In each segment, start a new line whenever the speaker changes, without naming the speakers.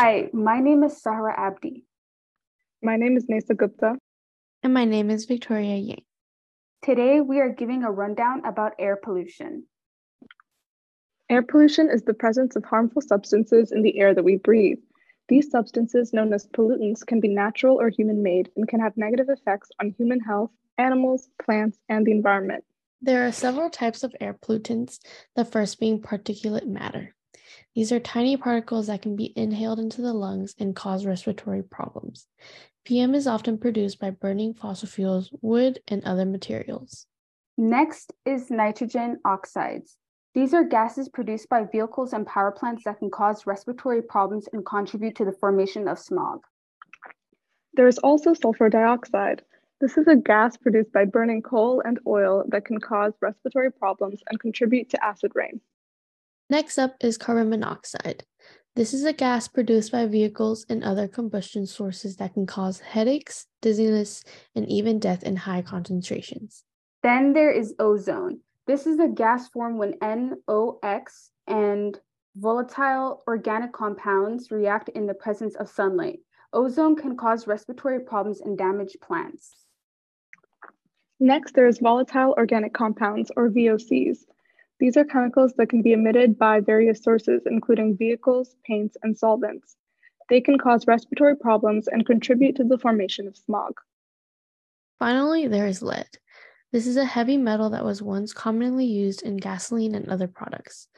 Hi, my name is Sahra Abdi.
My name is Neysa Gupta.
And my name is Victoria Yang.
Today, we are giving a rundown about air pollution.
Air pollution is the presence of harmful substances in the air that we breathe. These substances, known as pollutants, can be natural or human made and can have negative effects on human health, animals, plants, and the environment.
There are several types of air pollutants, the first being particulate matter. These are tiny particles that can be inhaled into the lungs and cause respiratory problems. PM is often produced by burning fossil fuels, wood, and other materials.
Next is nitrogen oxides. These are gases produced by vehicles and power plants that can cause respiratory problems and contribute to the formation of smog.
There is also sulfur dioxide. This is a gas produced by burning coal and oil that can cause respiratory problems and contribute to acid rain.
Next up is carbon monoxide. This is a gas produced by vehicles and other combustion sources that can cause headaches, dizziness, and even death in high concentrations.
Then there is ozone. This is a gas formed when NOx and volatile organic compounds react in the presence of sunlight. Ozone can cause respiratory problems and damage plants.
Next, there is volatile organic compounds, or VOCs. These are chemicals that can be emitted by various sources, including vehicles, paints, and solvents. They can cause respiratory problems and contribute to the formation of smog.
Finally, there is lead. This is a heavy metal that was once commonly used in gasoline and other products.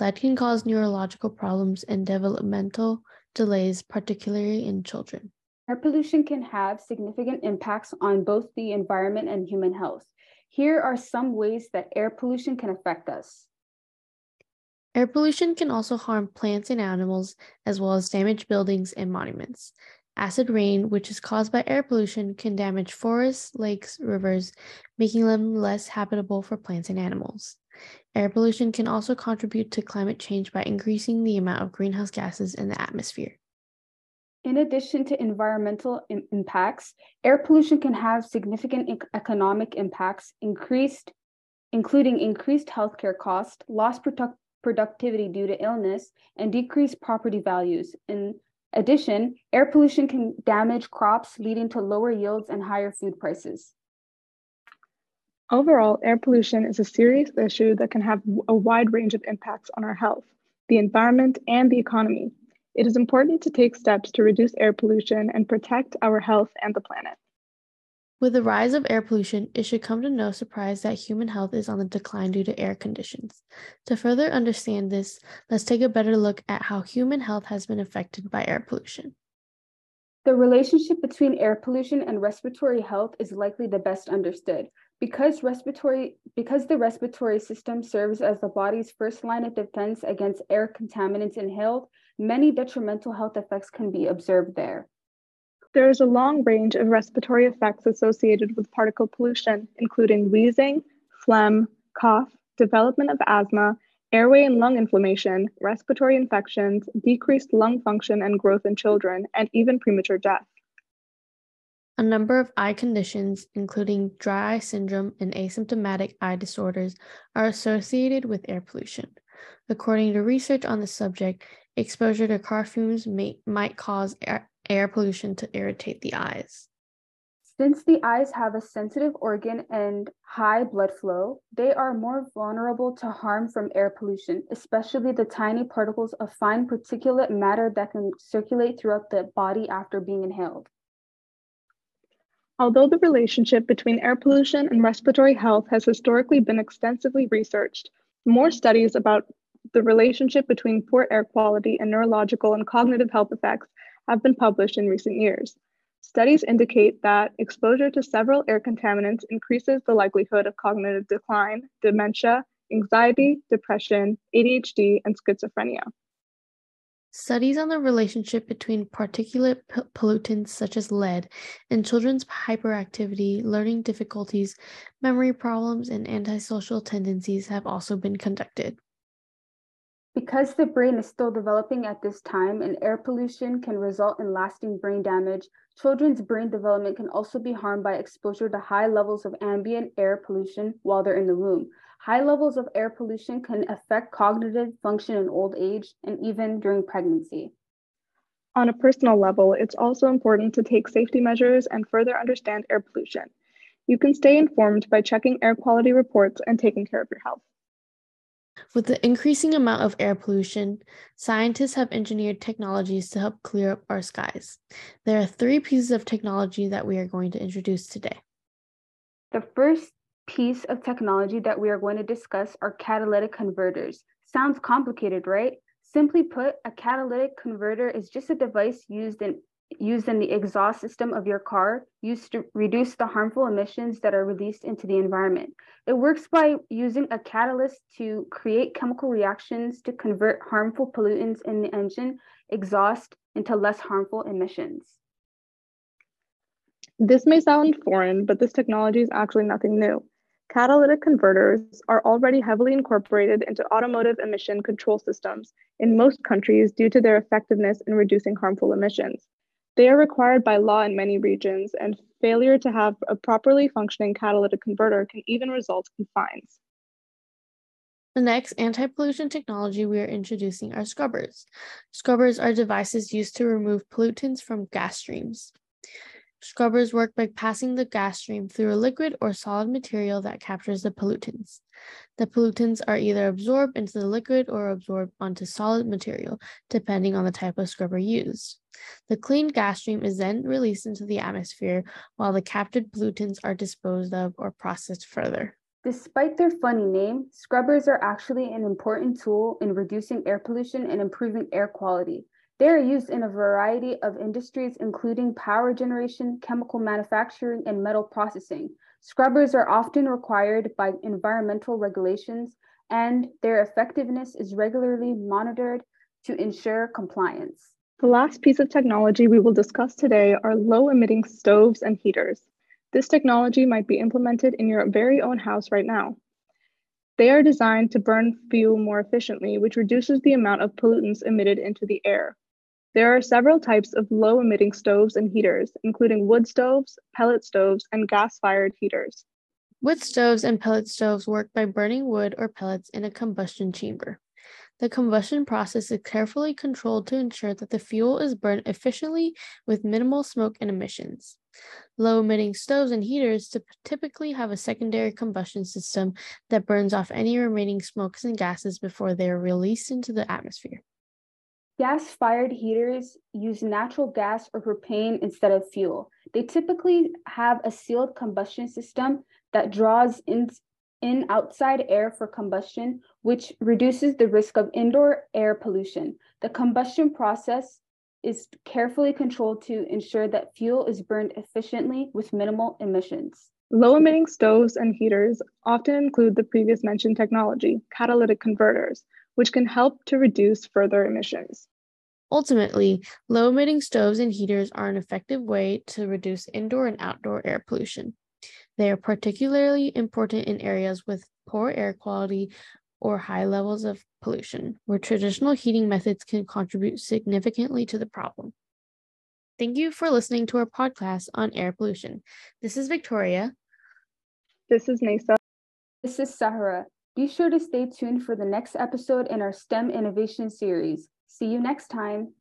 Lead can cause neurological problems and developmental delays, particularly in children.
Air pollution can have significant impacts on both the environment and human health. Here are some ways that air pollution can affect us.
Air pollution can also harm plants and animals, as well as damage buildings and monuments. Acid rain, which is caused by air pollution, can damage forests, lakes, rivers, making them less habitable for plants and animals. Air pollution can also contribute to climate change by increasing the amount of greenhouse gases in the atmosphere.
In addition to environmental Im- impacts, air pollution can have significant ec- economic impacts, increased, including increased healthcare costs, lost product- productivity due to illness, and decreased property values. In addition, air pollution can damage crops, leading to lower yields and higher food prices.
Overall, air pollution is a serious issue that can have a wide range of impacts on our health, the environment, and the economy. It is important to take steps to reduce air pollution and protect our health and the planet.
With the rise of air pollution, it should come to no surprise that human health is on the decline due to air conditions. To further understand this, let's take a better look at how human health has been affected by air pollution.
The relationship between air pollution and respiratory health is likely the best understood. Because respiratory because the respiratory system serves as the body's first line of defense against air contaminants inhaled, many detrimental health effects can be observed there.
There is a long range of respiratory effects associated with particle pollution, including wheezing, phlegm, cough, development of asthma, airway and lung inflammation, respiratory infections, decreased lung function and growth in children, and even premature death.
A number of eye conditions, including dry eye syndrome and asymptomatic eye disorders, are associated with air pollution. According to research on the subject, exposure to car fumes may, might cause air, air pollution to irritate the eyes.
Since the eyes have a sensitive organ and high blood flow, they are more vulnerable to harm from air pollution, especially the tiny particles of fine particulate matter that can circulate throughout the body after being inhaled.
Although the relationship between air pollution and respiratory health has historically been extensively researched, more studies about the relationship between poor air quality and neurological and cognitive health effects have been published in recent years. Studies indicate that exposure to several air contaminants increases the likelihood of cognitive decline, dementia, anxiety, depression, ADHD, and schizophrenia.
Studies on the relationship between particulate p- pollutants such as lead and children's hyperactivity, learning difficulties, memory problems, and antisocial tendencies have also been conducted.
Because the brain is still developing at this time and air pollution can result in lasting brain damage, children's brain development can also be harmed by exposure to high levels of ambient air pollution while they're in the womb. High levels of air pollution can affect cognitive function in old age and even during pregnancy.
On a personal level, it's also important to take safety measures and further understand air pollution. You can stay informed by checking air quality reports and taking care of your health.
With the increasing amount of air pollution, scientists have engineered technologies to help clear up our skies. There are three pieces of technology that we are going to introduce today.
The first piece of technology that we are going to discuss are catalytic converters. Sounds complicated, right? Simply put, a catalytic converter is just a device used in used in the exhaust system of your car used to reduce the harmful emissions that are released into the environment. It works by using a catalyst to create chemical reactions to convert harmful pollutants in the engine exhaust into less harmful emissions.
This may sound foreign, but this technology is actually nothing new. Catalytic converters are already heavily incorporated into automotive emission control systems in most countries due to their effectiveness in reducing harmful emissions. They are required by law in many regions, and failure to have a properly functioning catalytic converter can even result in fines.
The next anti pollution technology we are introducing are scrubbers. Scrubbers are devices used to remove pollutants from gas streams. Scrubbers work by passing the gas stream through a liquid or solid material that captures the pollutants. The pollutants are either absorbed into the liquid or absorbed onto solid material, depending on the type of scrubber used. The cleaned gas stream is then released into the atmosphere while the captured pollutants are disposed of or processed further.
Despite their funny name, scrubbers are actually an important tool in reducing air pollution and improving air quality. They are used in a variety of industries, including power generation, chemical manufacturing, and metal processing. Scrubbers are often required by environmental regulations, and their effectiveness is regularly monitored to ensure compliance.
The last piece of technology we will discuss today are low emitting stoves and heaters. This technology might be implemented in your very own house right now. They are designed to burn fuel more efficiently, which reduces the amount of pollutants emitted into the air. There are several types of low emitting stoves and heaters, including wood stoves, pellet stoves, and gas fired heaters.
Wood stoves and pellet stoves work by burning wood or pellets in a combustion chamber. The combustion process is carefully controlled to ensure that the fuel is burned efficiently with minimal smoke and emissions. Low emitting stoves and heaters typically have a secondary combustion system that burns off any remaining smokes and gases before they are released into the atmosphere.
Gas fired heaters use natural gas or propane instead of fuel. They typically have a sealed combustion system that draws in, in outside air for combustion, which reduces the risk of indoor air pollution. The combustion process is carefully controlled to ensure that fuel is burned efficiently with minimal emissions.
Low emitting stoves and heaters often include the previous mentioned technology, catalytic converters, which can help to reduce further emissions.
Ultimately, low emitting stoves and heaters are an effective way to reduce indoor and outdoor air pollution. They are particularly important in areas with poor air quality or high levels of pollution, where traditional heating methods can contribute significantly to the problem. Thank you for listening to our podcast on air pollution. This is Victoria.
This is Neysa.
This is Sahra. Be sure to stay tuned for the next episode in our STEM innovation series. See you next time.